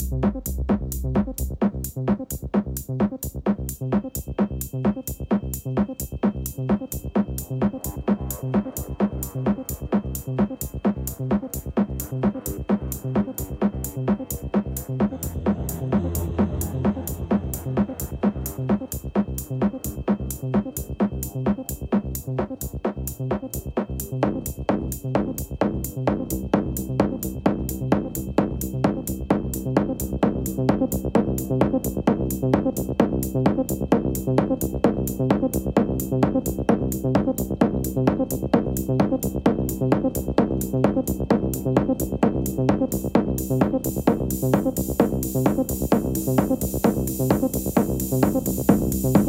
Thank you. Thank you.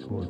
Troy,